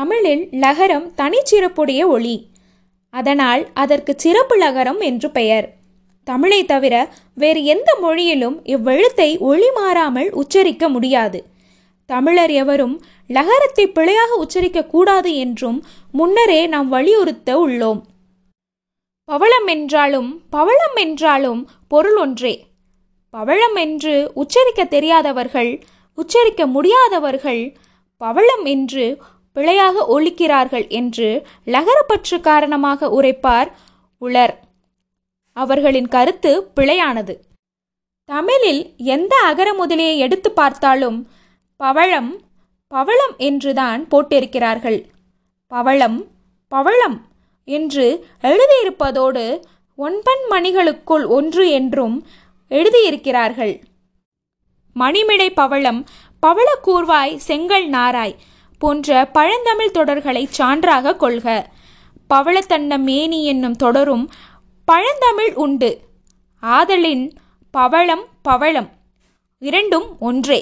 தமிழில் லகரம் தனிச்சிறப்புடைய ஒளி. அதனால் அதற்கு சிறப்பு லகரம் என்று பெயர். தமிழை தவிர வேறு எந்த மொழியிலும் இவ்வெழுத்தை ஒளி மாறாமல் உச்சரிக்க முடியாது. தமிழர் எவரும் லகரத்தை பிழையாக உச்சரிக்க கூடாது என்றும் முன்னரே நாம் வலியுறுத்த உள்ளோம். பவளம் என்றாலும் பவளம் என்றாலும் பொருள் ஒன்றே. பவளம் என்று உச்சரிக்க தெரியாதவர்கள் உச்சரிக்க முடியாதவர்கள் பவளம் என்று பிழையாக ஒழிக்கிறார்கள் என்று லகரப்பற்று காரணமாக உரைப்பார் உளர் அவர்களின் கருத்து பிழையானது. தமிழில் எந்த அகர முதலியை எடுத்து பார்த்தாலும் பவளம் பவளம் என்றுதான் போட்டிருக்கிறார்கள். பவளம் பவளம் என்று எழுதியிருப்பதோடு ஒன்பன் மணிகளுக்குள் ஒன்று என்றும் எழுதியிருக்கிறார்கள். மணிமிடை பவளம் பவளக்கூர்வாய் செங்கல் நாராய் போன்ற பழந்தமிழ் தொடர்களை சான்றாக கொள்க. பவளத்தன்ன மேனி என்னும் தொடரும் பழந்தமிழ் உண்டு. ஆதலின் பவளம் பவளம் இரண்டும் ஒன்றே.